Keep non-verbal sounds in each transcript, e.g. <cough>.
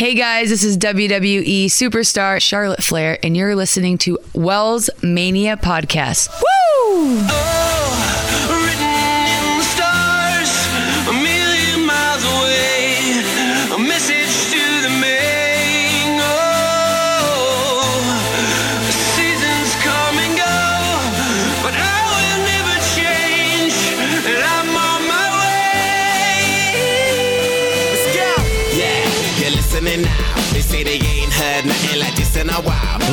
Hey guys, this is WWE superstar Charlotte Flair, and you're listening to Wells Mania Podcast. Woo! Oh.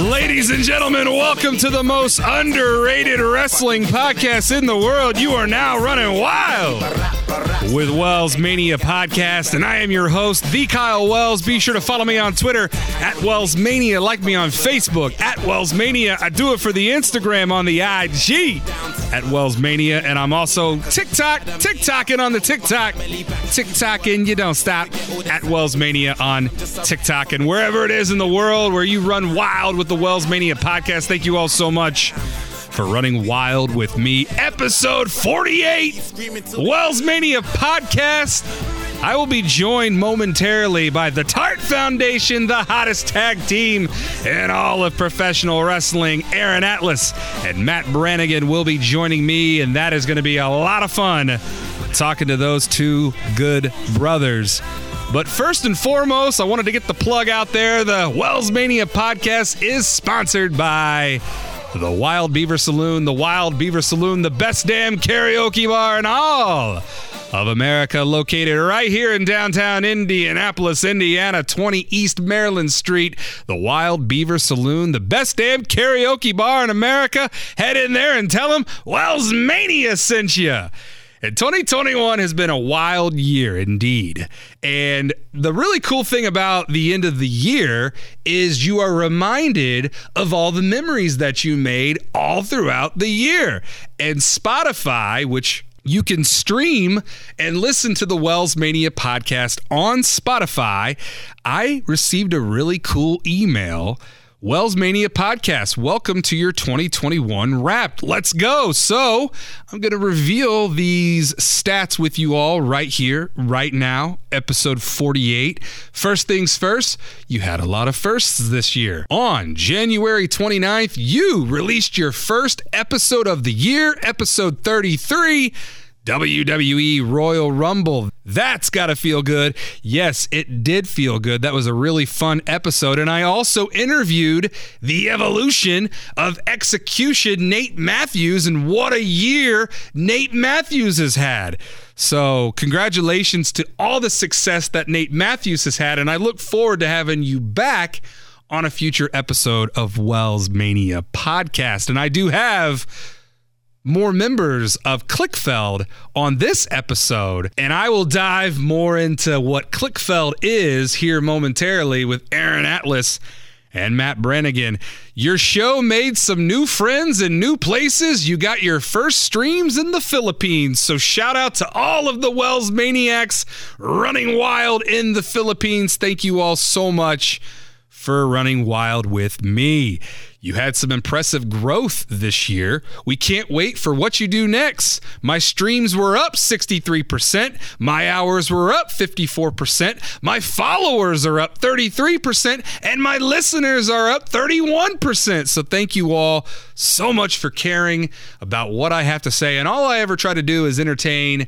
Ladies and gentlemen, welcome to the most underrated wrestling podcast in the world. You are now running wild with Wells Mania Podcast, and I am your host, the Kyle Wells. Be sure to follow me on Twitter at Wells Mania, like me on Facebook at Wells Mania. I do it for the Instagram on the IG at Wells Mania, and I'm also TikTok, TikToking on the TikTok, TikToking, you don't stop at Wells Mania on TikTok, and wherever it is in the world where you run wild with the Wells Mania Podcast. Thank you all so much for running wild with me. Episode 48, Wells Mania Podcast. I will be joined momentarily by the Tart Foundation, the hottest tag team in all of professional wrestling. Aaron Atlas and Matt Brannigan will be joining me, and that is going to be a lot of fun talking to those two good brothers. But first and foremost, I wanted to get the plug out there. The Wells Mania podcast is sponsored by the Wild Beaver Saloon, the Wild Beaver Saloon, the best damn karaoke bar in all of America, located right here in downtown Indianapolis, Indiana, 20 East Maryland Street. The Wild Beaver Saloon, the best damn karaoke bar in America. Head in there and tell them Wells Mania sent you. And 2021 has been a wild year indeed. And the really cool thing about the end of the year is you are reminded of all the memories that you made all throughout the year. And Spotify, which you can stream and listen to the Wells Mania podcast on Spotify. I received a really cool email Wells Mania Podcast. Welcome to your 2021 wrap. Let's go. So, I'm going to reveal these stats with you all right here, right now, episode 48. First things first, you had a lot of firsts this year. On January 29th, you released your first episode of the year, episode 33. WWE Royal Rumble. That's got to feel good. Yes, it did feel good. That was a really fun episode. And I also interviewed the evolution of execution, Nate Matthews, and what a year Nate Matthews has had. So, congratulations to all the success that Nate Matthews has had. And I look forward to having you back on a future episode of Wells Mania podcast. And I do have more members of Clickfeld on this episode, and I will dive more into what Clickfeld is here momentarily with Aaron Atlas and Matt Brannigan. Your show made some new friends in new places. You got your first streams in the Philippines. So shout out to all of the Wells Maniacs running wild in the Philippines. Thank you all so much for running wild with me. You had some impressive growth this year. We can't wait for what you do next. My streams were up 63%. My hours were up 54%. My followers are up 33%. And my listeners are up 31%. So thank you all so much for caring about what I have to say. And all I ever try to do is entertain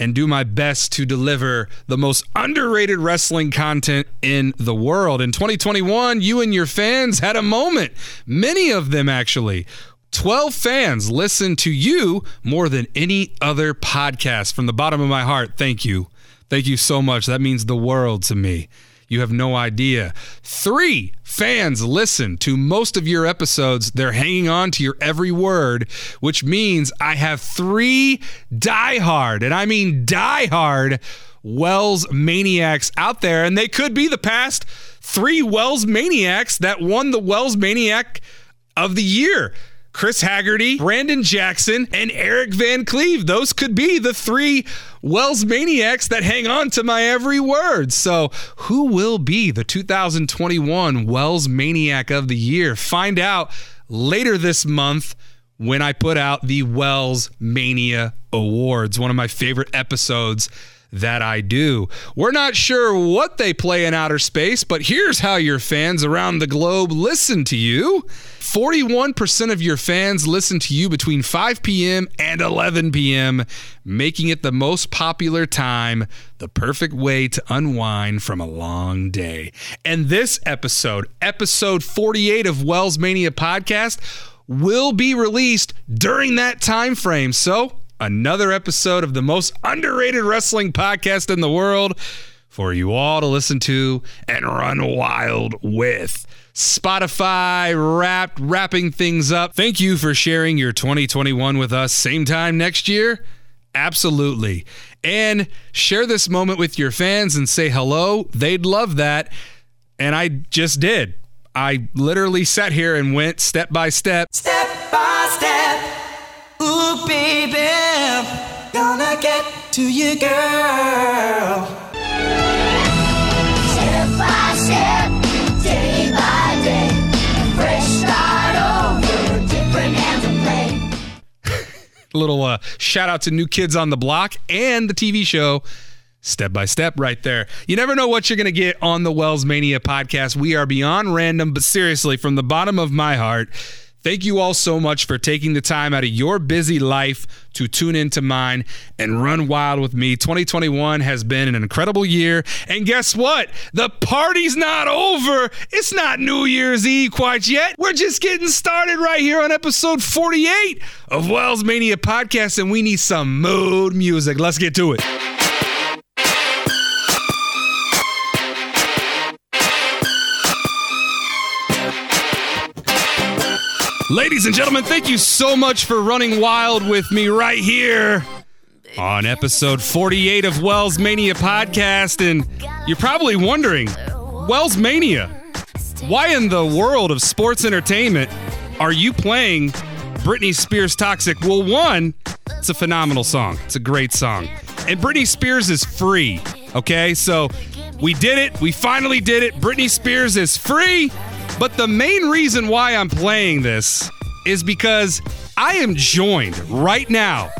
and do my best to deliver the most underrated wrestling content in the world. In 2021, you and your fans had a moment, many of them actually. 12 fans listened to you more than any other podcast. From the bottom of my heart, thank you. Thank you so much. That means the world to me. You have no idea. Three fans listen to most of your episodes. They're hanging on to your every word, which means I have three diehard, and I mean diehard Wells maniacs out there, and they could be the past three Wells maniacs that won the Wells Maniac of the year. Chris Haggerty, Brandon Jackson, and Eric Van Cleve. Those could be the three Wells maniacs that hang on to my every word. So, who will be the 2021 Wells Maniac of the Year? Find out later this month when I put out the Wells Mania Awards, one of my favorite episodes that I do. We're not sure what they play in outer space, but here's how your fans around the globe listen to you. 41% of your fans listen to you between 5 p.m. and 11 p.m., making it the most popular time, the perfect way to unwind from a long day. And this episode, episode 48 of Wells Mania podcast, will be released during that time frame. So, another episode of the most underrated wrestling podcast in the world for you all to listen to and run wild with. Spotify wrapped, wrapping things up. Thank you for sharing your 2021 with us. Same time next year? Absolutely. And share this moment with your fans and say hello. They'd love that. And I just did. I literally sat here and went step by step. Step to you, girl. Step by step, day by day, fresh start over, different hands of play. <laughs> Little uh, shout out to New Kids on the Block and the TV show Step by Step right there. You never know what you're going to get on the Wells Mania podcast. We are beyond random, but seriously, from the bottom of my heart, thank you all so much for taking the time out of your busy life to tune into mine and run wild with me. 2021 has been an incredible year. And guess what? The party's not over. It's not New Year's Eve quite yet. We're just getting started right here on episode 48 of Wells Mania podcast, and we need some mood music. Let's get to it. Ladies and gentlemen, thank you so much for running wild with me right here on episode 48 of Wells Mania podcast. And you're probably wondering, Wells Mania, why in the world of sports entertainment are you playing Britney Spears Toxic? Well, one, it's a phenomenal song. It's a great song. And Britney Spears is free, okay? So we did it. We finally did it. Britney Spears is free. But the main reason why I'm playing this is because I am joined right now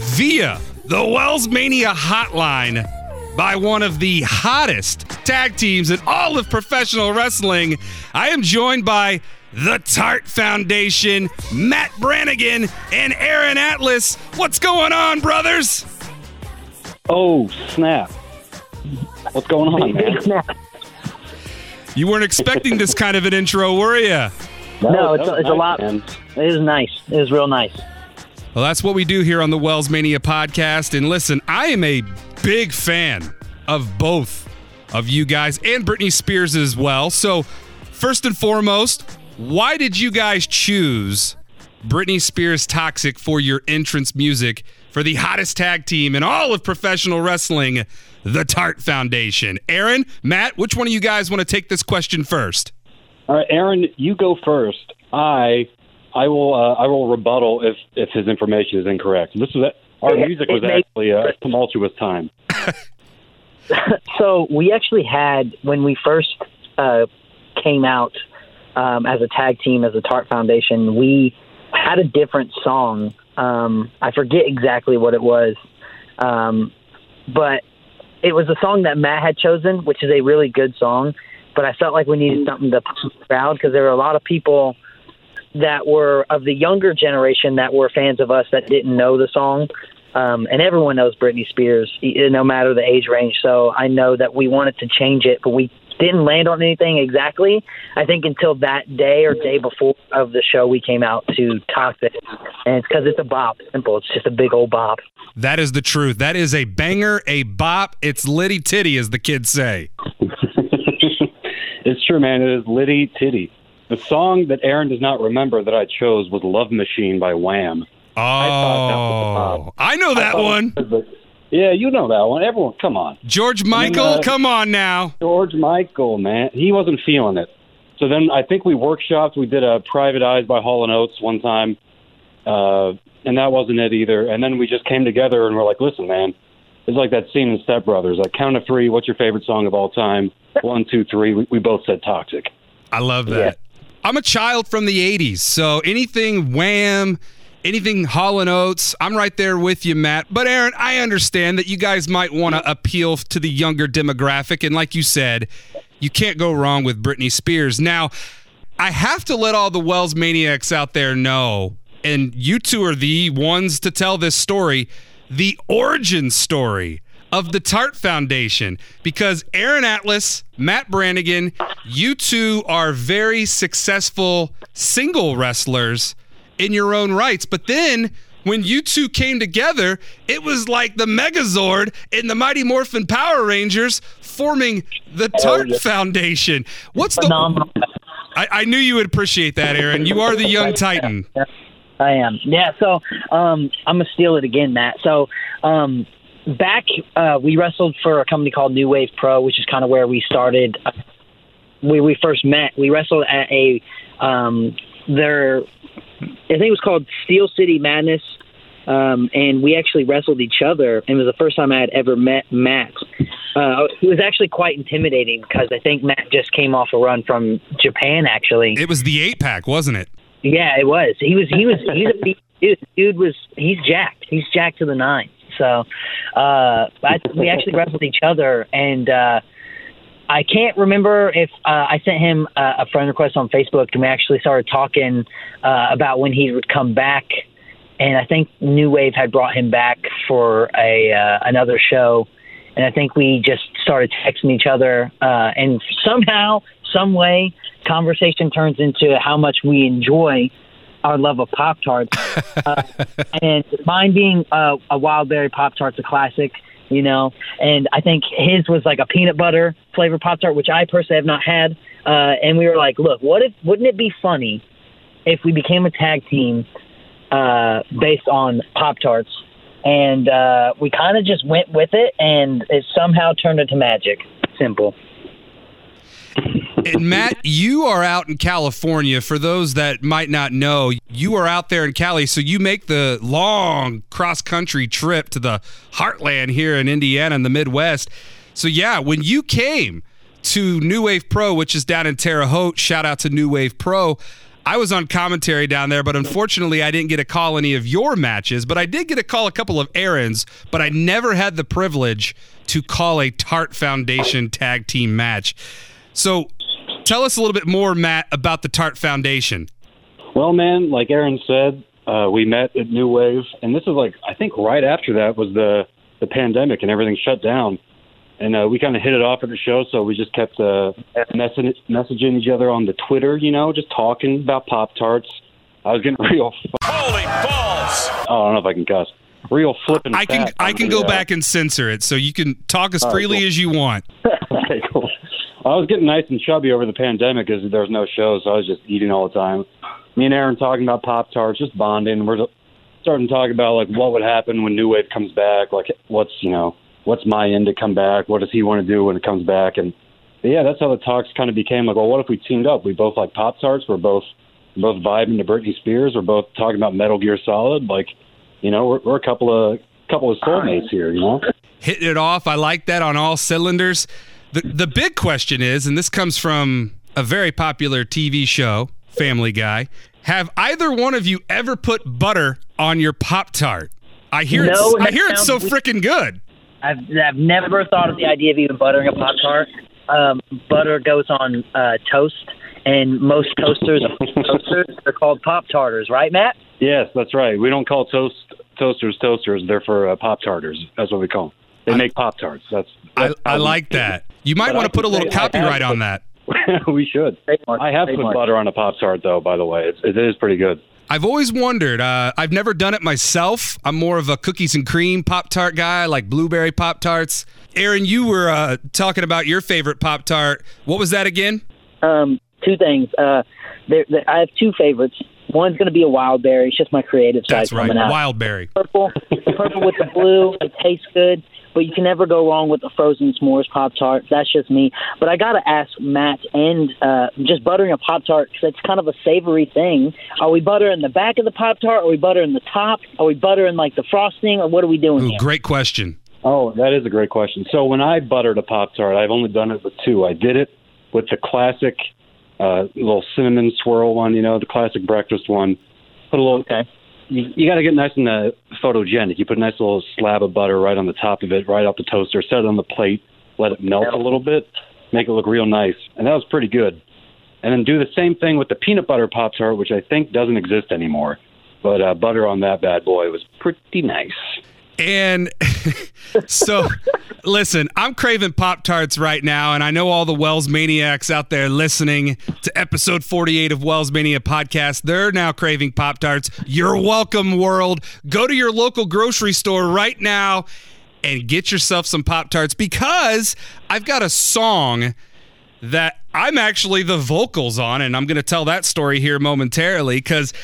via the Wells Mania hotline by one of the hottest tag teams in all of professional wrestling. I am joined by the Tart Foundation, Matt Brannigan, and Aaron Atlas. What's going on, brothers? Oh, snap. What's going on, man? You weren't expecting this kind of an intro, were you? No, it's, that was it's a lot. man. It is nice. It is real nice. Well, that's what we do here on the Wells Mania podcast. And listen, I am a big fan of both of you guys and Britney Spears as well. So, first and foremost, why did you guys choose Britney Spears Toxic for your entrance music for the hottest tag team in all of professional wrestling, the Tart Foundation? Aaron, Matt, which one of you guys want to take this question first? All right, Aaron, you go first. I, I will, uh, I will rebuttal if if his information is incorrect. This was our music was actually a tumultuous time. <laughs> So we actually had when we first uh, came out um, as a tag team as a Tart Foundation, we had a different song. Um, I forget exactly what it was, um, but it was a song that Matt had chosen, which is a really good song. But I felt like we needed something to pump the crowd because there were a lot of people that were of the younger generation that were fans of us that didn't know the song. Um, and everyone knows Britney Spears, no matter the age range. So I know that we wanted to change it, but we didn't land on anything exactly. I think until that day or day before of the show, we came out to talk Toxic, and it's because it's a bop. Simple. It's just a big old bop. That is the truth. That is a banger, a bop. It's litty titty, as the kids say. <laughs> it's true, man. It is Liddy Titty. The song that Aaron does not remember that I chose was "Love Machine" by Wham. Oh, that was oh, I know that one. Yeah, you know that one. Everyone, come on. George Michael, uh, come on now. George Michael, man, he wasn't feeling it. So then I think we workshopped. We did a Private Eyes by Hall and Oates one time, uh, and that wasn't it either. And then we just came together and we're like, "Listen, man, it's like that scene in Step Brothers. Like, count of three. What's your favorite song of all time? One, two, three. We, we both said Toxic. I love that. I'm a child from the 80s, so anything Wham, anything Hall and Oates, I'm right there with you, Matt. But Aaron, I understand that you guys might want to appeal to the younger demographic, and like you said, you can't go wrong with Britney Spears. Now, I have to let all the Wells maniacs out there know, and you two are the ones to tell this story, the origin story of the Tart Foundation, because Aaron Atlas, Matt Brannigan, you two are very successful single wrestlers in your own rights. But then when you two came together, it was like the Megazord and the Mighty Morphin Power Rangers forming the Tart Foundation. What's the Phenomenal. I, I knew you would appreciate that, Aaron. You are the young <laughs> titan. I am. Yeah. So um, I'm gonna steal it again, Matt. So um, back uh, we wrestled for a company called New Wave Pro, which is kind of where we started. Uh, we we first met. We wrestled at a um, their I think it was called Steel City Madness. Um, and we actually wrestled each other, and it was the first time I had ever met Matt. Uh, it was actually quite intimidating because I think Matt just came off a run from Japan, actually. It was the eight pack, wasn't it? Yeah, it was. He was. He was. He's a big dude. Dude was. He's jacked. He's jacked to the nine. So, uh, I, we actually wrestled each other, and uh, I can't remember if uh, I sent him uh, a friend request on Facebook, and we actually started talking uh, about when he would come back. And I think New Wave had brought him back for a uh, another show, and I think we just started texting each other, uh, and somehow, some way, conversation turns into how much we enjoy our love of Pop Tarts. <laughs> uh, and mine being uh, a wild berry Pop Tart's a classic, you know. And I think his was like a peanut butter flavor Pop Tart, which I personally have not had. Uh, and we were like, look, what if wouldn't it be funny if we became a tag team uh, based on Pop Tarts? And uh, we kind of just went with it, and it somehow turned into magic. Simple. And Matt, you are out in California. For those that might not know, you are out there in Cali, so you make the long cross country trip to the heartland here in Indiana in the Midwest. So yeah, when you came to New Wave Pro, which is down in Terre Haute, shout out to New Wave Pro. I was on commentary down there, but unfortunately, I didn't get a call any of your matches. But I did get a call a couple of errands, but I never had the privilege to call a Tart Foundation tag team match. So tell us a little bit more, Matt, about the Tart Foundation. Well, man, like Aaron said, uh, we met at New Wave, and this is like I think right after that was the the pandemic and everything shut down, and uh, we kind of hit it off at the show. So we just kept uh, messaging messaging each other on the Twitter, you know, just talking about Pop Tarts. I was getting <laughs> real. Holy balls! Oh, I don't know if I can cuss. Real flipping. I can I can the, go uh, back and censor it, so you can talk as All right, freely cool. as you want. <laughs> okay, cool. I was getting nice and chubby over the pandemic because there was no shows, so I was just eating all the time. Me and Aaron talking about Pop Tarts, just bonding. We're starting to talk about like what would happen when New Wave comes back. Like, what's you know, what's my end to come back? What does he want to do when it comes back? And yeah, that's how the talks kind of became. Like, well, what if we teamed up? We both like Pop Tarts. We're both both vibing to Britney Spears. We're both talking about Metal Gear Solid. Like, you know, we're, we're a couple of couple of soulmates here. You know. hitting it off. I like that on all cylinders. The the big question is, and this comes from a very popular TV show, Family Guy. Have either one of you ever put butter on your Pop Tart? I hear No, it's I hear it's so sounds- freaking good. I've I've never thought of the idea of even buttering a pop tart. Um, butter goes on uh, toast, and most toasters toasters are called pop tarters, right, Matt? Yes, that's right. We don't call toast toasters toasters. They're for uh, pop tarters. That's what we call them. They make pop tarts. That's, I, that's I how we- like that. You might But want to put a little say I have copyright on that. <laughs> we should. I have put butter on a pop tart though. By the way, it's, it is pretty good. I've always wondered. Uh, I've never done it myself. I'm more of a cookies and cream Pop Tart guy, I like blueberry Pop Tarts. Aaron, you were uh, talking about your favorite Pop Tart. What was that again? Um, two things. Uh, there, there, I have two favorites. One's going to be a wild berry. It's just my creative side That's right, coming out. Wildberry. Purple, purple with the blue. It tastes good, but you can never go wrong with the frozen s'mores pop tart. That's just me. But I got to ask Matt and uh, just buttering a pop tart because it's kind of a savory thing. Are we buttering the back of the pop tart? Are we buttering the top? Are we buttering like the frosting? Or what are we doing Ooh, here? great question. Oh, that is a great question. So when I buttered a pop tart, I've only done it with two. I did it with the classic uh, little cinnamon swirl one, you know, the classic breakfast one. Put a little Okay. You, you got to get nice and uh, photogenic. You put a nice little slab of butter right on the top of it, right off the toaster. Set it on the plate, let it melt a little bit, make it look real nice, and that was pretty good. And then do the same thing with the peanut butter pop tart, which I think doesn't exist anymore. But uh, butter on that bad boy was pretty nice. And <laughs> so, listen, I'm craving Pop Tarts right now, and I know all the Wells Maniacs out there listening to episode 48 of Wells Mania podcast. They're now craving Pop Tarts. You're welcome, world. Go to your local grocery store right now and get yourself some Pop Tarts because I've got a song that I'm actually the vocals on, and I'm going to tell that story here momentarily because. <laughs>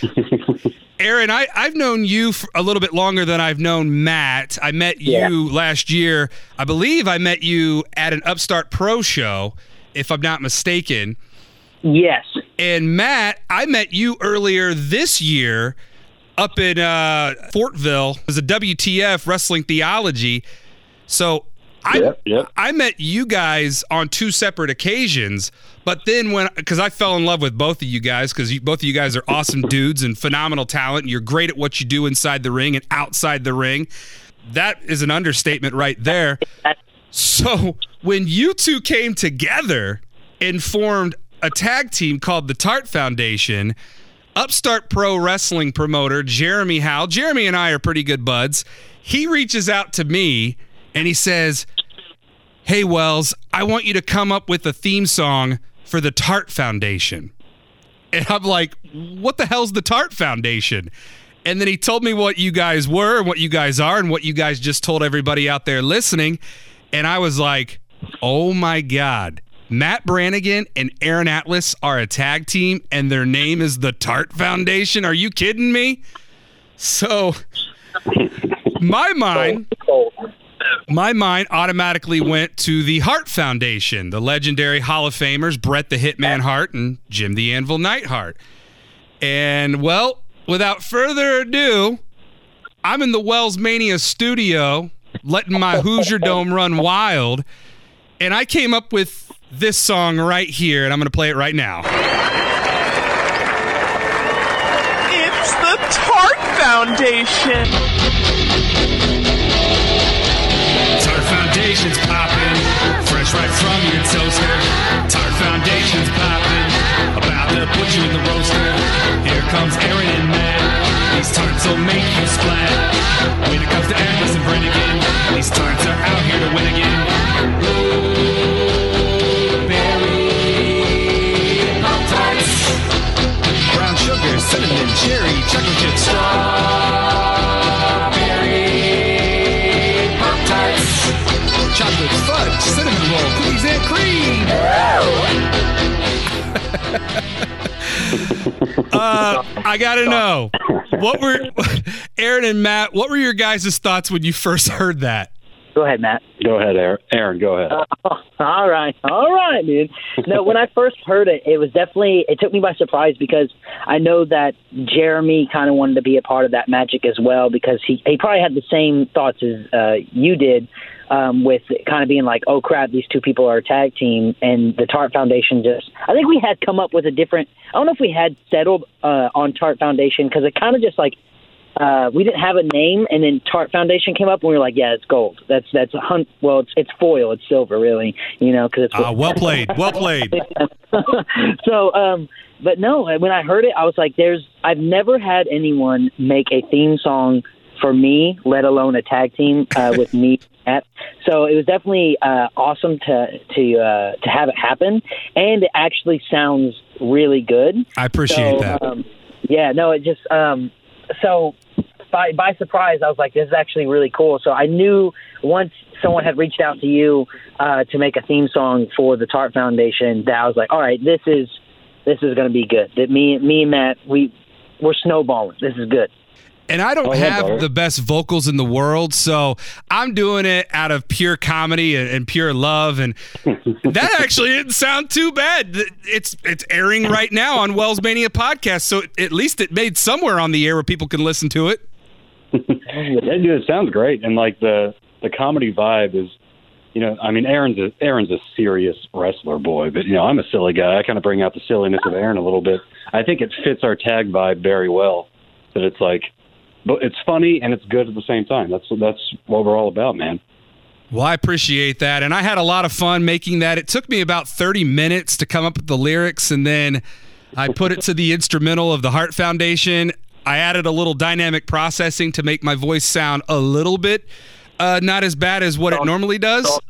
Aaron, I, I've known you for a little bit longer than I've known Matt. I met you last year. I believe I met you at an Upstart Pro show, if I'm not mistaken. Yes. And Matt, I met you earlier this year up in uh, Fortville. It was a WTF Wrestling Theology. So I Yep, yep. I met you guys on two separate occasions, but then when because I fell in love with both of you guys because you, both of you guys are awesome <laughs> dudes and phenomenal talent. And you're great at what you do inside the ring and outside the ring. That is an understatement right there. So when you two came together and formed a tag team called the Tart Foundation, Upstart Pro Wrestling promoter Jeremy Howe, Jeremy and I are pretty good buds. He reaches out to me and he says, Hey, Wells, I want you to come up with a theme song for the Tart Foundation. And I'm like, what the hell's the Tart Foundation? And then he told me what you guys were and what you guys are and what you guys just told everybody out there listening. And I was like, oh my God. Matt Brannigan and Aaron Atlas are a tag team and their name is the Tart Foundation. Are you kidding me? So, my mind my mind automatically went to the Hart Foundation, the legendary Hall of Famers Brett the Hitman Hart and Jim the Anvil Neidhart. And well, without further ado, I'm in the Wells Mania studio, letting my Hoosier Dome run wild, and I came up with this song right here, and I'm going to play it right now. It's the Tart Foundation. Foundation's popping, fresh right from your toaster. Tart Foundation's popping, about to put you in the roaster. Here comes Aaron and Matt. These tarts will make you splat. When it comes to Atlas and Brannigan, these tarts are out here to win again. Blueberry Pop-Tarts. Brown sugar, cinnamon, cherry, chocolate chip, strawberry cinnamon roll, cookies and cream. <laughs> uh, I gotta know what were <laughs> Aaron and Matt. What were your guys' thoughts when you first heard that? Go ahead, Matt. Go ahead, Aaron. Aaron go ahead. <laughs> all right, all right, dude. No, when I first heard it, it was definitely it took me by surprise because I know that Jeremy kind of wanted to be a part of that magic as well because he he probably had the same thoughts as uh, you did um, with kind of being like, oh crap, these two people are a tag team, and the Tart Foundation just I think we had come up with a different. I don't know if we had settled uh, on Tart Foundation because it kind of just like uh, we didn't have a name, and then Tart Foundation came up, and we were like, "Yeah, it's gold. That's that's a hunt. Well, it's it's foil. It's silver, really. You know, because it's Uh, well played, well played. <laughs> so, um, but no, when I heard it, I was like, "There's." I've never had anyone make a theme song for me, let alone a tag team uh, <laughs> with me. At. So it was definitely uh, awesome to to uh, to have it happen, and it actually sounds really good. I appreciate So, that. Um, yeah, no, it just um, so by by surprise, I was like, this is actually really cool. So I knew once someone had reached out to you uh, to make a theme song for the Tart Foundation that I was like, all right, this is this is going to be good. That me me and Matt we we're snowballing. This is good. And I don't Oh, have the best vocals in the world, so I'm doing it out of pure comedy and, and pure love. And <laughs> that actually didn't sound too bad. It's it's airing right now on Wells Mania podcast, so at least it made somewhere on the air where people can listen to it. <laughs> Dude, it sounds great, and like the the comedy vibe is, you know, I mean, Aaron's a, Aaron's a serious wrestler boy, but you know, I'm a silly guy. I kind of bring out the silliness of Aaron a little bit. I think it fits our tag vibe very well. That it's like, but it's funny and it's good at the same time. That's that's what we're all about, man. Well, I appreciate that. And I had a lot of fun making that. It took me about 30 minutes to come up with the lyrics, and then I put it to the instrumental of the Hart Foundation. I added a little dynamic processing to make my voice sound a little bit uh, not as bad as what it normally does.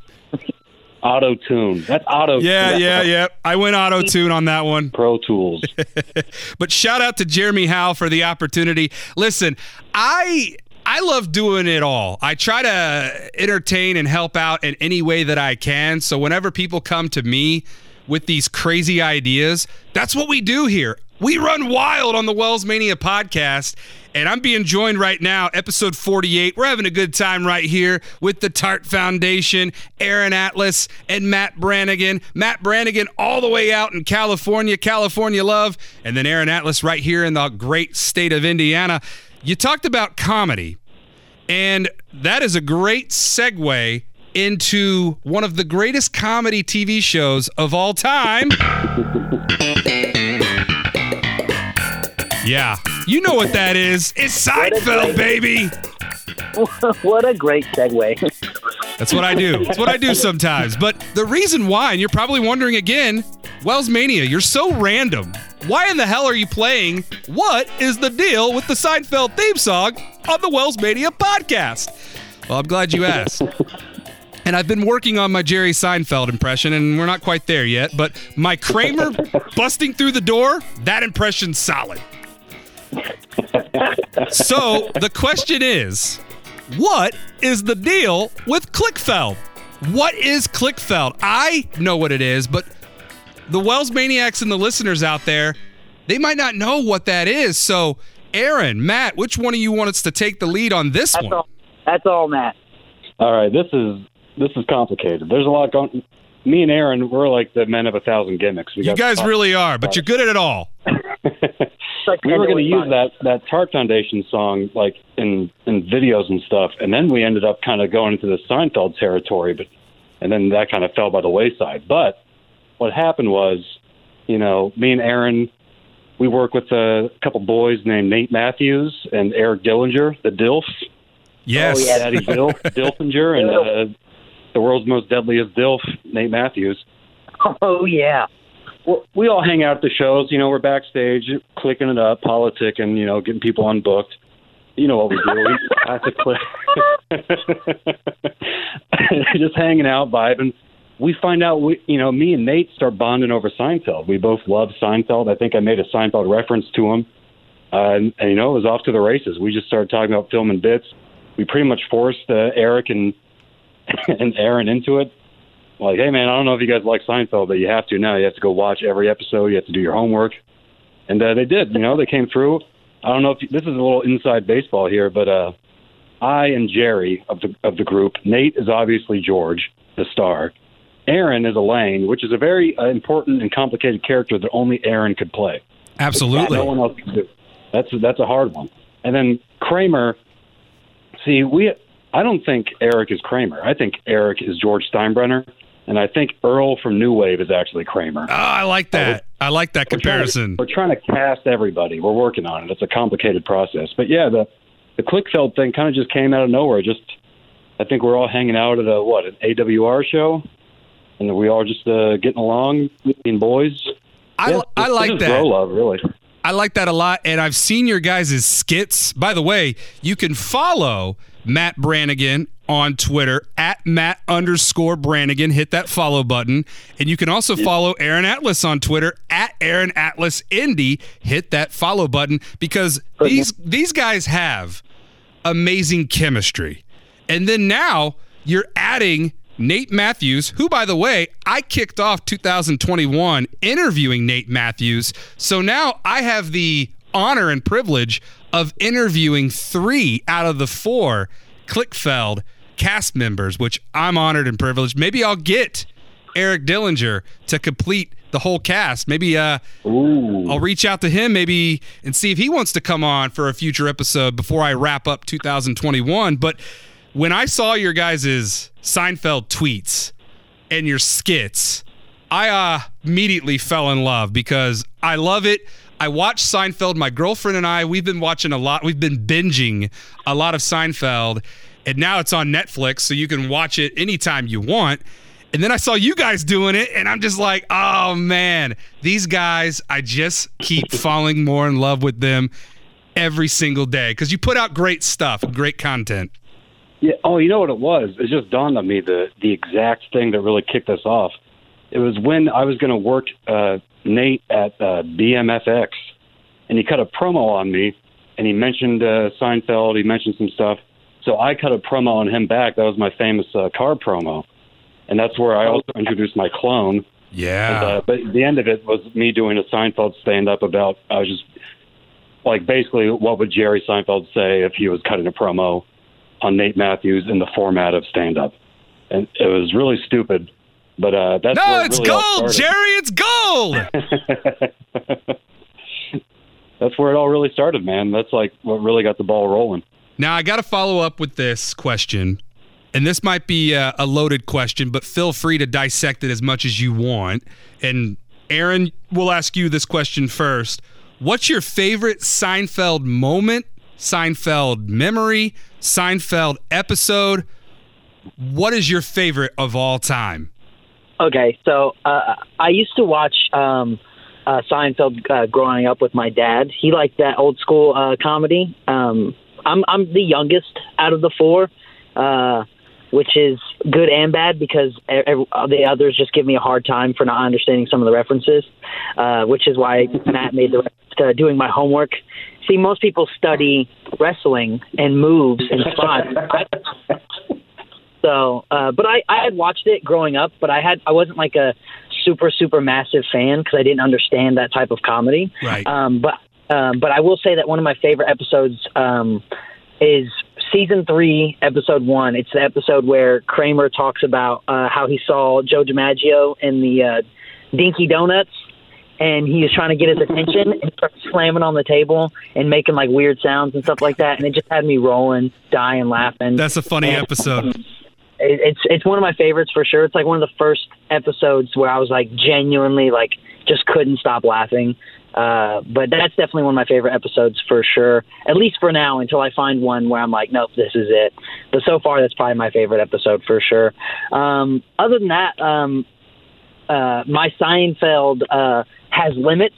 Auto tune. That's auto. Yeah, yeah, yeah. I went auto tune on that one. Pro Tools. <laughs> But shout out to Jeremy Howe for the opportunity. Listen, I I love doing it all. I try to entertain and help out in any way that I can. So whenever people come to me with these crazy ideas, that's what we do here. We run wild on the Wells Mania podcast, and I'm being joined right now, episode 48. We're having a good time right here with the Tart Foundation, Aaron Atlas, and Matt Brannigan. Matt Brannigan all the way out in California, California love, and then Aaron Atlas right here in the great state of Indiana. You talked about comedy, and that is a great segue into one of the greatest comedy TV shows of all time. <laughs> Yeah, you know what that is. It's Seinfeld, <laughs> baby. what a great segue. That's what I do. That's what I do sometimes. But the reason why, and you're probably wondering again, Wells Mania, you're so random. Why in the hell are you playing What is the Deal with the Seinfeld theme song on the Wells Mania podcast? Well, I'm glad you asked. And I've been working on my Jerry Seinfeld impression, and we're not quite there yet. But my Kramer busting through the door, that impression's solid. So the question is, what is the deal with Clickfeld? What is Clickfeld? I know what it is, but the Wells Maniacs and the listeners out there, they might not know what that is. So, Aaron, Matt, which one of you want us to take the lead on this That's one? all. That's all, Matt. All right, this is this is complicated. There's a lot going. Me and Aaron, we're like the men of a thousand gimmicks. We You guys really are, but you're good at it all. <laughs> Like we were going to Kendall use that that Tart Foundation song like in in videos and stuff, and then we ended up kind of going into the Seinfeld territory, but and then that kind of fell by the wayside. But what happened was, you know, me and Aaron, we work with a couple boys named Nate Matthews and Eric Dillinger, the Dilfs, Yes. yeah. Daddy Dilf, <laughs> Dilfinger, and uh, the world's most deadliest Dilf, Nate Matthews Oh yeah. We're, all hang out at the shows. You know, we're backstage, clicking it up, politic, and You know, getting people unbooked. You know what we do? We have to click. <laughs> Just hanging out, vibing. We find out, we, you know, me and Nate start bonding over Seinfeld. We both love Seinfeld. I think I made a Seinfeld reference to him, uh, and, and you know, it was off to the races. We just started talking about filming bits. We pretty much forced uh, Eric and <laughs> and Aaron into it like, hey man, I don't know if you guys like Seinfeld, but you have to now. You have to go watch every episode. You have to do your homework, and uh, they did. You know, they came through. I don't know if this is a little inside baseball here, but uh, I and Jerry of the of the group. Nate is obviously George, the star. Aaron is Elaine, which is a very uh, important and complicated character that only Aaron could play. Absolutely. No one else do. That's that's a hard one. And then Kramer. See, we. I don't think Eric is Kramer. I think Eric is George Steinbrenner, and I think Earl from New Wave is actually Kramer. Oh, I like that. I like that We're trying to- comparison. We're trying to cast everybody. We're working on it. It's a complicated process. But yeah, the the Clickfeld thing kind of just came out of nowhere. Just I think we're all hanging out at a what an AWR show, and we all just uh, getting along, being boys. I, Yeah, I this like that. Love, really. I like that a lot, and I've seen your guys' skits. By the way, you can follow Matt Brannigan on Twitter at Matt underscore Brannigan. Hit that follow button, and you can also follow Aaron Atlas on Twitter at Aaron Atlas Indy. Hit that follow button because these these guys have amazing chemistry, and then now you're adding. Nate Matthews, who, by the way, I kicked off 2021 interviewing Nate Matthews. So now I have the honor and privilege of interviewing three out of the four Clickfeld cast members, which I'm honored and privileged. Maybe I'll get Eric Dillinger to complete the whole cast. Maybe uh, I'll reach out to him maybe and see if he wants to come on for a future episode before I wrap up 2021. But when I saw your guys' Seinfeld tweets and your skits, I uh, immediately fell in love because I love it. I watched Seinfeld. My girlfriend and I, we've been watching a lot. We've been binging a lot of Seinfeld, and now it's on Netflix, so you can watch it anytime you want. And then I saw you guys doing it, and I'm just like, oh man, these guys, I just keep <laughs> falling more in love with them every single day because you put out great stuff, great content. Yeah. Oh, you know what it was? It just dawned on me the the exact thing that really kicked us off. It was when I was going to work uh, Nate at uh, BMFX, and he cut a promo on me, and he mentioned uh, Seinfeld. He mentioned some stuff, so I cut a promo on him back. That was my famous uh, car promo, and that's where I also introduced my clone. Yeah. And, uh, but the end of it was me doing a Seinfeld stand up about I was just like basically what would Jerry Seinfeld say if he was cutting a promo on Nate Matthews in the format of stand up, and it was really stupid. But uh, that's no, where it it's really gold. Jerry. It's gold. <laughs> That's where it all really started, man. That's like what really got the ball rolling. Now, I got to follow up with this question. And this might be a, a loaded question, but feel free to dissect it as much as you want. And Aaron, we'll ask you this question first. What's your favorite Seinfeld moment, Seinfeld memory, Seinfeld episode? What is your favorite of all time? Okay, so uh, I used to watch um, uh, Seinfeld uh, growing up with my dad. He liked that old school uh, comedy. Um, I'm I'm the youngest out of the four, uh, which is good and bad because e- ev- the others just give me a hard time for not understanding some of the references, uh, which is why Matt made the to doing my homework. See, most people study wrestling and moves and spots. So, uh, but I, I had watched it growing up, but I had I wasn't like a super super massive fan because I didn't understand that type of comedy. Right. Um, but um, but I will say that one of my favorite episodes um, is season three, episode one. It's the episode where Kramer talks about uh, how he saw Joe DiMaggio in the uh, Dinky Donuts. And he was trying to get his attention and started slamming on the table and making like weird sounds and stuff like that. And it just had me rolling, dying, laughing. That's a funny And- episode. it, it's it's one of my favorites for sure. It's like one of the first episodes where I was like genuinely like just couldn't stop laughing. Uh, but that's definitely one of my favorite episodes for sure. At least for now, until I find one where I'm like, nope, this is it. But so far, that's probably my favorite episode for sure. Um, other than that, um, uh, my Seinfeld uh, has limits,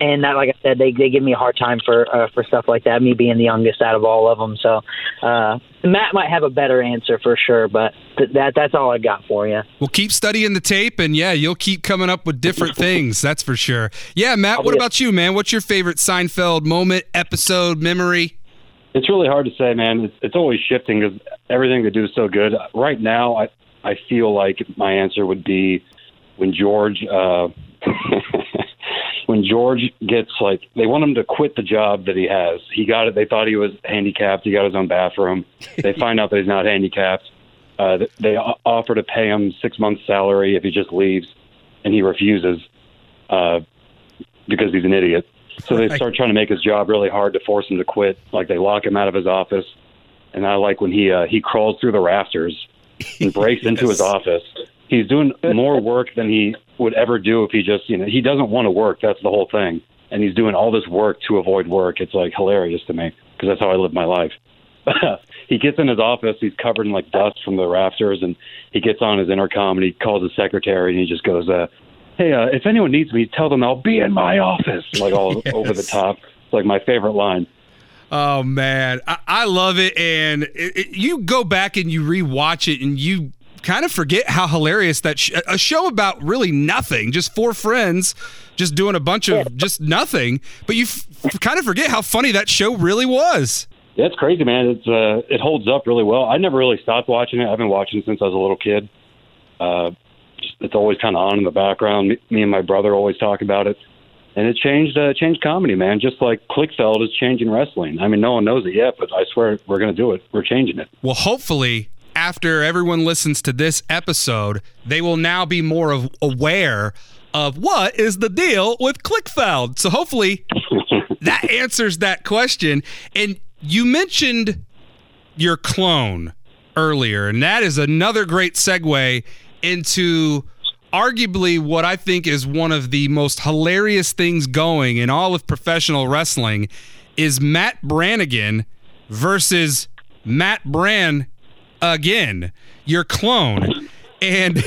and that, like I said, they they give me a hard time for uh, for stuff like that. Me being the youngest out of all of them, so uh, Matt might have a better answer for sure. But th- that that's all I got for you. We'll keep studying the tape, and yeah, you'll keep coming up with different <laughs> things. That's for sure. Yeah, Matt, what yeah. about you, man? What's your favorite Seinfeld moment, episode, memory? It's really hard to say, man. It's, it's always shifting because everything they do is so good. Right now, I I feel like my answer would be when George uh, <laughs> when George gets like they want him to quit the job that he has. He got it. They thought he was handicapped. He got his own bathroom. <laughs> They find out that he's not handicapped. Uh, they offer to pay him six months' salary if he just leaves, and he refuses uh, because he's an idiot. So they start trying to make his job really hard to force him to quit. Like they lock him out of his office, and I like when he uh, he crawls through the rafters and breaks into his office. He's doing more work than he would ever do if he just you know he doesn't want to work. That's the whole thing, and he's doing all this work to avoid work. It's like hilarious to me because that's how I live my life. <laughs> he gets in his office. He's covered in like dust from the rafters, and he gets on his intercom and he calls his secretary and he just goes, uh, "Hey, uh, if anyone needs me, tell them I'll be in my office." Like all <laughs> over the top. It's like my favorite line. Oh man, I, I love it. And it, it- you go back and you rewatch it, and you kind of forget how hilarious that sh- a show about really nothing, just four friends, just doing a bunch of just nothing. But you f- kind of forget how funny that show really was. Yeah, it's crazy, man. It's uh, it holds up really well. I never really stopped watching it. I've been watching it since I was a little kid. Uh, it's always kind of on in the background. Me, me and my brother always talk about it, and it changed uh, changed comedy, man. Just like Clickfeld is changing wrestling. I mean, no one knows it yet, but I swear we're going to do it. We're changing it. Well, hopefully, after everyone listens to this episode, they will now be more of aware of what is the deal with Clickfeld. So hopefully, <laughs> that answers that question. And you mentioned your clone earlier, and that is another great segue into arguably what I think is one of the most hilarious things going in all of professional wrestling is Matt Brannigan versus Matt Bran again, your clone. And <laughs>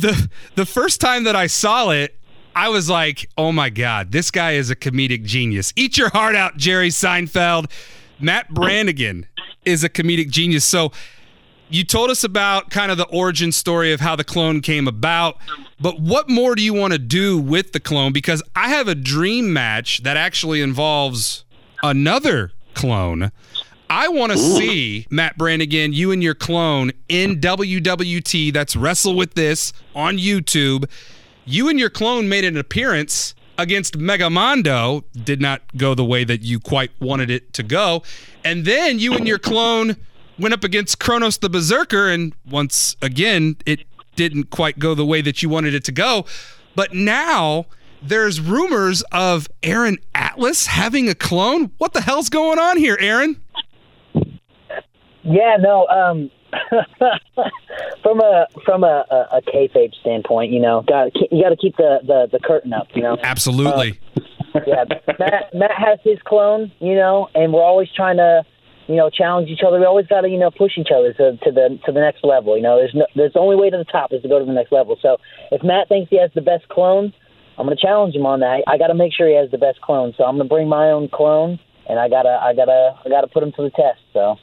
the the first time that I saw it, I was like, "Oh my god, this guy is a comedic genius." Eat your heart out, Jerry Seinfeld. Matt Brannigan is a comedic genius. So you told us about kind of the origin story of how the clone came about, but what more do you want to do with the clone? Because I have a dream match that actually involves another clone. I want to see Matt Brannigan, you and your clone in WWT. That's Wrestle with This on YouTube. You and your clone made an appearance against Megamondo. Did not go the way that you quite wanted it to go. And then you and your clone went up against Kronos the Berserker. And once again, it didn't quite go the way that you wanted it to go. But now there's rumors of Aaron Atlas having a clone. What the hell's going on here, Aaron? Yeah, no. Um, <laughs> from a from a, a, a kayfabe standpoint, you know, got you got to keep the, the the curtain up, you know. Absolutely. yeah, Matt Matt has his clone, you know, and we're always trying to, you know, challenge each other. We always got to, you know, push each other to, to the to the next level. You know, there's no, there's the only way to the top is to go to the next level. So if Matt thinks he has the best clone, I'm going to challenge him on that. I got to make sure he has the best clone. So I'm going to bring my own clone, and I gotta I gotta I gotta put him to the test. So.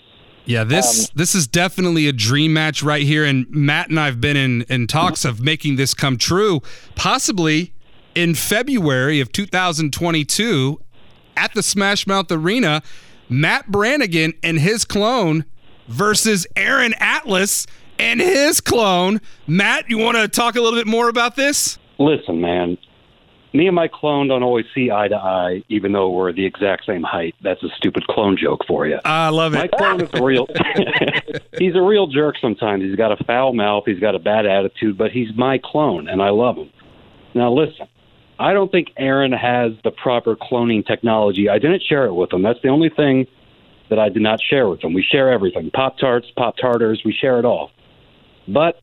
Yeah, this um, this is definitely a dream match right here, and Matt and I've been in in talks of making this come true, possibly in February of 2022 at the Smash Mouth Arena. Matt Brannigan and his clone versus Aaron Atlas and his clone. Matt, you want to talk a little bit more about this? Listen, man. Me and my clone don't always see eye to eye, even though we're the exact same height. That's a stupid clone joke for you. I love it. My clone is a real. <laughs> he's a real jerk sometimes. He's got a foul mouth. He's got a bad attitude, but he's my clone, and I love him. Now, listen. I don't think Aaron has the proper cloning technology. I didn't share it with him. That's the only thing that I did not share with him. We share everything Pop Tarts, Pop Tartars, we share it all. But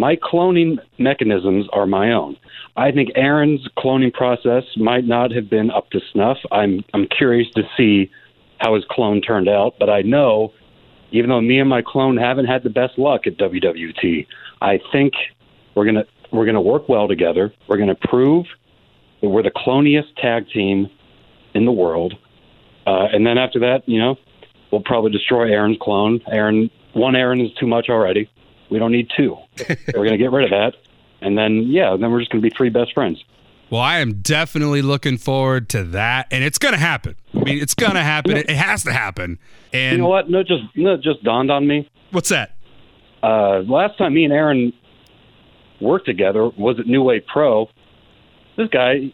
my cloning mechanisms are my own. I think Aaron's cloning process might not have been up to snuff. I'm I'm curious to see how his clone turned out, but I know even though me and my clone haven't had the best luck at WWT, I think we're gonna we're gonna work well together. We're gonna prove that we're the cloniest tag team in the world, uh, and then after that, you know, we'll probably destroy Aaron's clone. Aaron, one Aaron is too much already. We don't need two. <laughs> we're gonna get rid of that, and then yeah, then we're just gonna be three best friends. Well, I am definitely looking forward to that, and it's going to happen. I mean, it's going to happen. It, it has to happen. And You know what? No, just no, just dawned on me. what's that? Uh, last time me and Aaron worked together was at New Wave Pro. This guy,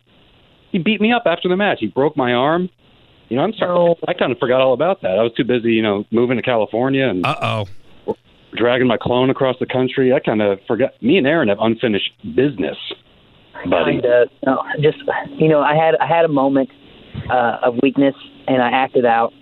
he beat me up after the match. He broke my arm. You know, I'm sorry. I kind of forgot all about that. I was too busy, you know, moving to California and Uh oh. Dragging my clone across the country. I kind of forgot. Me and Aaron have unfinished business, buddy. Kinda, no, just you know, I had I had a moment uh, of weakness, and I acted out.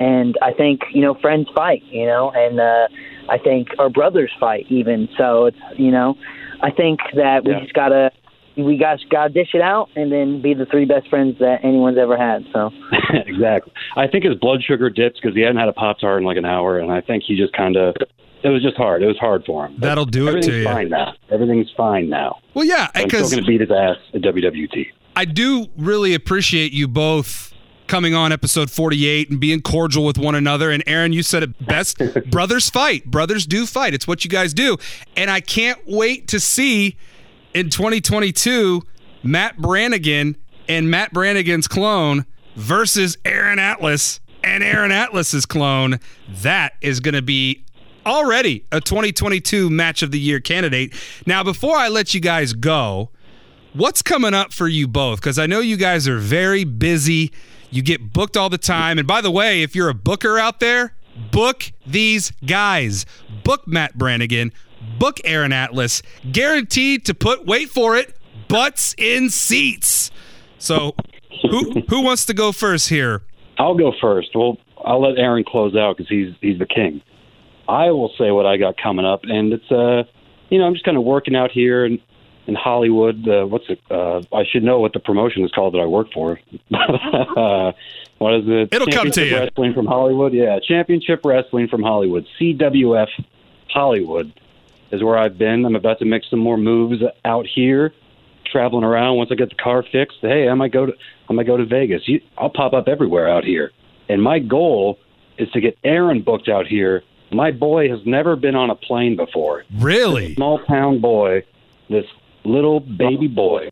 And I think you know, friends fight, you know, and uh, I think our brothers fight even. So it's you know, I think that we Yeah. just gotta we got gotta dish it out, and then be the three best friends that anyone's ever had. So <laughs> <laughs> exactly. I think his blood sugar dips because he hadn't had a Pop Tart in like an hour, and I think he just kind of. It was just hard. It was hard for him. That'll do it to everything's you. fine now. Everything's fine now. Well, yeah, I'm still because going to beat his ass at WWT. I do really appreciate you both coming on episode 48 and being cordial with one another. And Aaron, you said it best <laughs> brothers fight. Brothers do fight. It's what you guys do. And I can't wait to see in 2022 Matt Brannigan and Matt Brannigan's clone versus Aaron Atlas and Aaron Atlas's clone. That is going to be already a 2022 match of the year candidate. Now, before I let you guys go, what's coming up for you both? Because I know you guys are very busy. You get booked all the time. And by the way, if you're a booker out there, book these guys. Book Matt Brannigan, book Aaron Atlas, guaranteed to put, wait for it, butts in seats. So, who who wants to go first here? I'll go first. Well, I'll let Aaron close out because he's he's the king. I will say what I got coming up, and it's uh, you know, I'm just kind of working out here, and in Hollywood. Uh, what's it? Uh, I should know what the promotion is called that I work for. <laughs> what is it? It'll come to you. Wrestling from Hollywood. Yeah, Championship Wrestling from Hollywood. CWF Hollywood is where I've been. I'm about to make some more moves out here, traveling around. Once I get the car fixed, hey, I might go to I might go to Vegas. You, I'll pop up everywhere out here. And my goal is to get Aaron booked out here. My boy has never been on a plane before. Really? Small town boy, this little baby boy.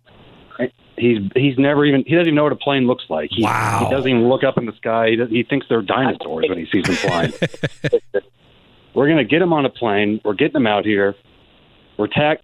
He's he's never even he doesn't even know what a plane looks like. He, Wow. He doesn't even look up in the sky. He, he thinks they're dinosaurs when he sees them flying. <laughs> We're gonna get him on a plane. We're getting him out here. We're TAC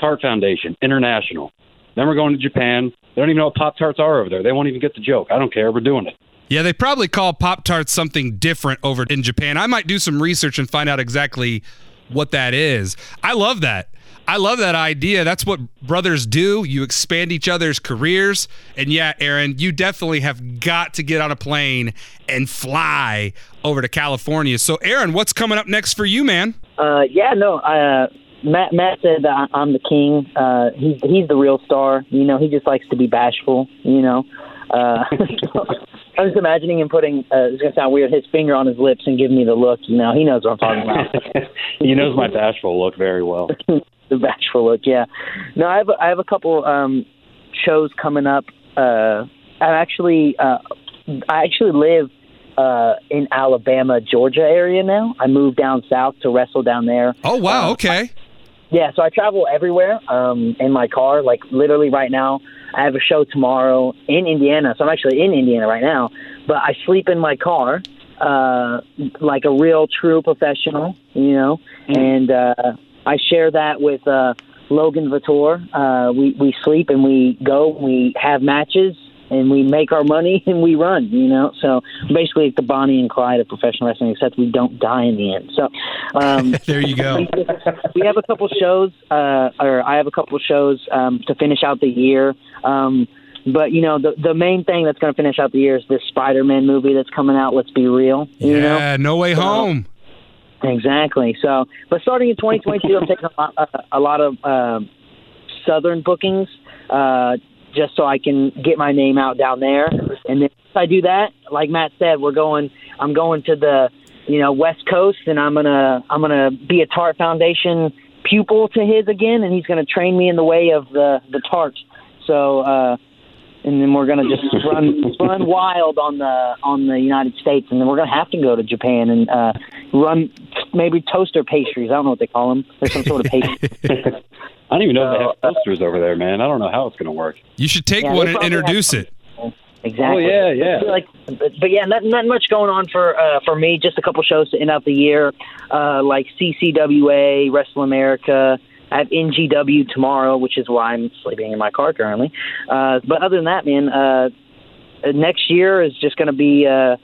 Tart Foundation International. Then we're going to Japan. They don't even know what Pop Tarts are over there. They won't even get the joke. I don't care. We're doing it. Yeah, they probably call Pop Tarts something different over in Japan. I might do some research and find out exactly what that is. I love that. I love that idea. That's what brothers do. You expand each other's careers. And yeah, Aaron, you definitely have got to get on a plane and fly over to California. So, Aaron, what's coming up next for you, man? Uh, yeah, no. Uh, Matt Matt said that I'm the king. Uh, he's he's the real star. You know, he just likes to be bashful. You know, uh, <laughs> I was imagining him putting. Uh, it's gonna sound weird. His finger on his lips and giving me the look. You know, he knows what I'm talking about. <laughs> he knows my bashful look very well. <laughs> the bashful look. Yeah. No, I have a, I have a couple um, shows coming up. Uh, I actually uh, I actually live uh, in Alabama, Georgia area now. I moved down south to wrestle down there. Oh, wow. Uh, Okay. Yeah, so I travel everywhere um, in my car. Like literally right now, I have a show tomorrow in Indiana. So I'm actually in Indiana right now, but I sleep in my car uh, like a real true professional, you know. And uh, I share that with uh, Logan Vitor. Uh, we we sleep and we go. We have matches and we make our money <laughs> and we run. You know, so basically it's the Bonnie and Clyde of professional wrestling, except we don't die in the end. So. Um, <laughs> There you go. <laughs> we have a couple shows, uh, or I have a couple shows um, to finish out the year. Um, but you know, the the main thing that's going to finish out the year is this Spider-Man movie that's coming out. Let's be real, you know. Yeah, no way home. Exactly. So, but starting in 2022, I'm taking a lot, a, a lot of um southern bookings, uh, just so I can get my name out down there. And then if I do that, like Matt said, we're going. I'm going to the, you know, West Coast, and I'm gonna I'm gonna be a Tart Foundation pupil to his again, and he's gonna train me in the way of the the Tart. So. uh and then we're gonna just <laughs> run run wild on the on the United States, and then we're gonna have to go to Japan and uh, run maybe toaster pastries. I don't know what they call them. There's some sort of pastry. <laughs> I don't even know if they have posters over there, man. I don't know how it's going to work. You should take Yeah, one and introduce it. Exactly. Oh, yeah, yeah. I Like, but, but yeah, not not much going on for uh, for me. Just a couple shows to end out the year, uh, like CCWA, Wrestle America. I have NGW tomorrow, which is why I'm sleeping in my car currently. Uh, but other than that, man, uh, next year is just going to be. Uh,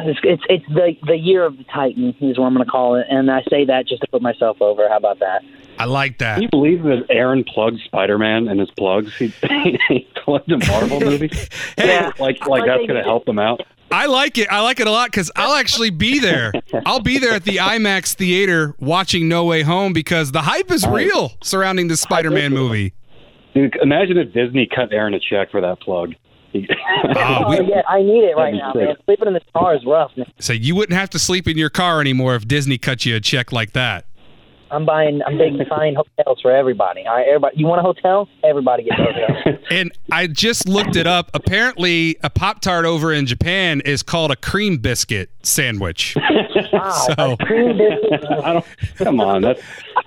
it's, it's it's the the year of the Titan is what I'm going to call it, and I say that just to put myself over. How about that? I like that. Can you believe that Aaron plugged Spider Man in his plugs? He, <laughs> he plugged a Marvel <laughs> movie. Yeah. Like, like that's going to help him out. I like it. I like it a lot because I'll actually be there. <laughs> I'll be there at the IMAX theater watching No Way Home because the hype is real surrounding the Spider-Man movie. Dude, imagine if Disney cut Aaron a check for that plug. He- Oh, we- yeah, I need it right now, sick. man. Sleeping in this car is rough, man. So you wouldn't have to sleep in your car anymore if Disney cut you a check like that. I'm buying. I'm big <laughs> buying hotels for everybody. All right, everybody. You want a hotel? Everybody gets a hotel. <laughs> And I just looked it up. Apparently, a Pop Tart over in Japan is called a cream biscuit sandwich. <laughs> Wow, So- a cream biscuit. I don't. Come on, that's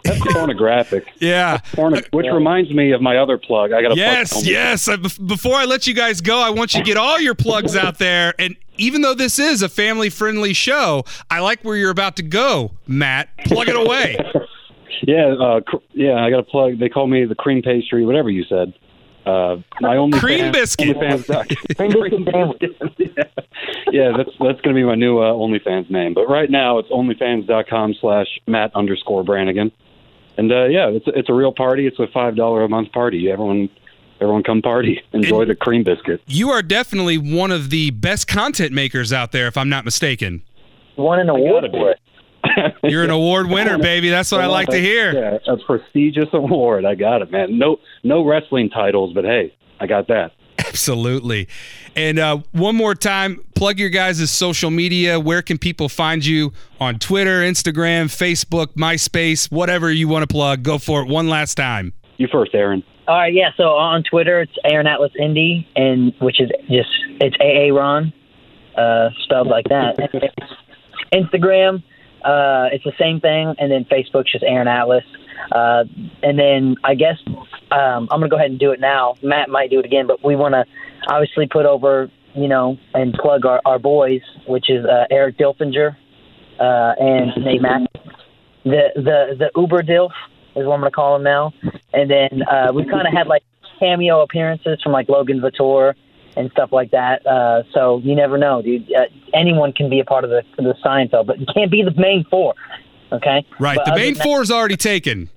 that's pornographic. Yeah. Porno, which reminds me of my other plug. I got a Yes, yes. Uh, bef- Before I let you guys go, I want you to get all your plugs out there. And even though this is a family friendly show, I like where you're about to go, Matt. Plug it away. Yeah, uh, cr- yeah. I got a plug. They call me the cream pastry, whatever you said. Uh, my only Cream fan- biscuit. OnlyFans. <laughs> Cream biscuit yeah. <laughs> yeah, that's that's going to be my new uh, OnlyFans name. But right now, it's OnlyFans.com slash Matt underscore Brannigan. And uh, yeah, it's it's a real party. It's a five dollar a month party. Everyone, everyone, come party. <laughs> Enjoy the cream biscuit. You are definitely one of the best content makers out there, if I'm not mistaken. Won an gotta award for it. <laughs> You're an award winner, baby. That's what I like to hear. Yeah, a prestigious award. I got it, man. No, no wrestling titles, but hey, I got that. Absolutely. And uh, one more time, plug your guys' social media. Where can people find you on Twitter, Instagram, Facebook, MySpace, whatever you want to plug? Go for it one last time. You first, Aaron. All right, yeah. So on Twitter, it's Aaron Atlas Indy, and which is just it's AA Ron, uh, spelled like that. <laughs> Instagram, uh, it's the same thing, and then Facebook's just Aaron Atlas. Uh, and then I guess um, I'm gonna go ahead and do it now. Matt might do it again, but we want to obviously put over, you know, and plug our, our boys, which is uh, Eric Dilfinger uh, and Nate Mack. The the the Uber Dilf is what I'm gonna call him now. And then uh, we've kind of had like cameo appearances from like Logan Vitor and stuff like that. Uh, so you never know, dude. Uh, anyone can be a part of the the Seinfeld, but you can't be the main four. Okay. Right. But the main that- four is already taken.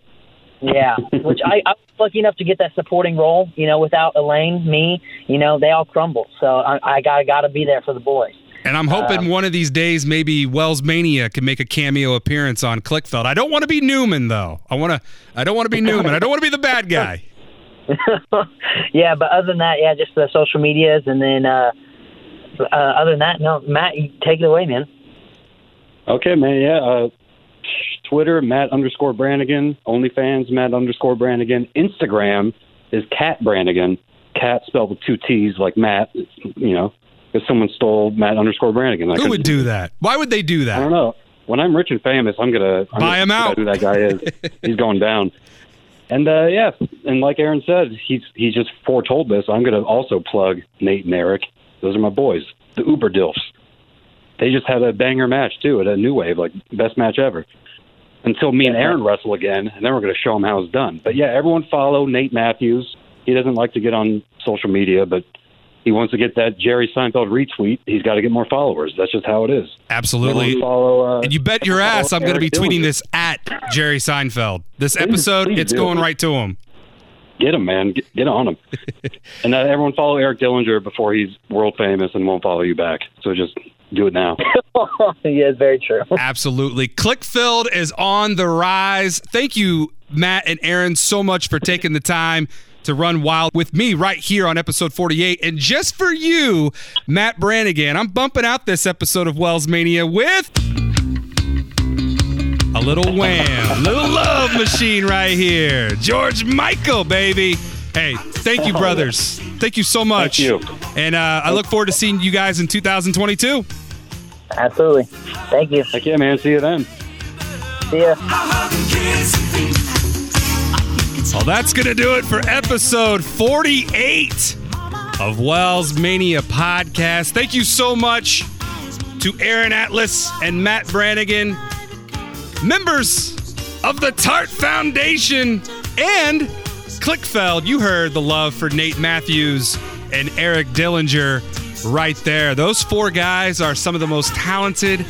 yeah, which I, I was lucky enough to get that supporting role. You know, without Elaine, me, you know, they all crumble. So I, I got got to be there for the boys. And I'm hoping one of these days maybe Wells Mania can make a cameo appearance on Clickfeld. I don't want to be Newman though. I want to. I don't want to be Newman. I don't want to be the bad guy. <laughs> yeah, but other than that, yeah, just the social medias, and then uh, uh, other than that, no, Matt, you take it away, man. Okay, man. Yeah. Uh, Twitter, Matt underscore Brannigan. OnlyFans, Matt underscore Brannigan. Instagram is Cat Brannigan. Cat spelled with two T's, like Matt. You know, because someone stole Matt underscore Brannigan. I Who would do that? Why would they do that? I don't know. When I'm rich and famous, I'm gonna I'm Buy gonna him out. Who that guy is? <laughs> He's going down. And uh, yeah, and like Aaron said, he's he just foretold this. I'm gonna also plug Nate and Eric. Those are my boys, the Uber Dilfs. They just had a banger match too at a New Wave, like best match ever. Until me and Aaron wrestle again, and then we're gonna show them how it's done. But yeah, everyone follow Nate Matthews. He doesn't like to get on social media, but he wants to get that Jerry Seinfeld retweet. He's got to get more followers. That's just how it is. Absolutely. Follow. Uh, And you bet your ass I'm going to be Eric tweeting Dillinger. this at Jerry Seinfeld. This episode, please it's do. going right to him. Get him, man. Get, get on him. <laughs> and uh, everyone follow Eric Dillinger before he's world famous and won't follow you back. So just do it now. <laughs> yeah, it's very true. <laughs> Absolutely. Clickfeld is on the rise. Thank you, Matt and Aaron, so much for taking the time to run wild with me right here on episode 48. And just for you, Matt Brannigan, I'm bumping out this episode of Wells Mania with a little wham, little love machine right here. George Michael, baby. Hey, thank you, brothers. Thank you so much. you. And uh, I look forward to seeing you guys in 2022. Absolutely. Thank you. Heck yeah, man. See you then. See ya. Well, that's going to do it for episode 48 of Wells Mania Podcast. Thank you so much to Aaron Atlas and Matt Brannigan, members of the Tart Foundation and Clickfeld. You heard the love for Nate Matthews and Eric Dillinger right there. Those four guys are some of the most talented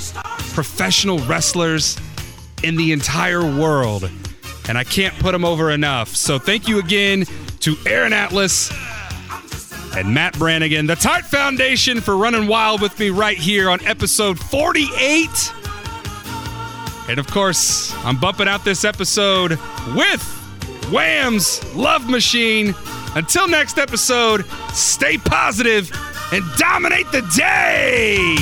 professional wrestlers in the entire world. And I can't put them over enough. So thank you again to Aaron Atlas and Matt Brannigan, the Tart Foundation, for running wild with me right here on episode 48. And of course, I'm bumping out this episode with Wham's Love Machine. Until next episode, stay positive and dominate the day.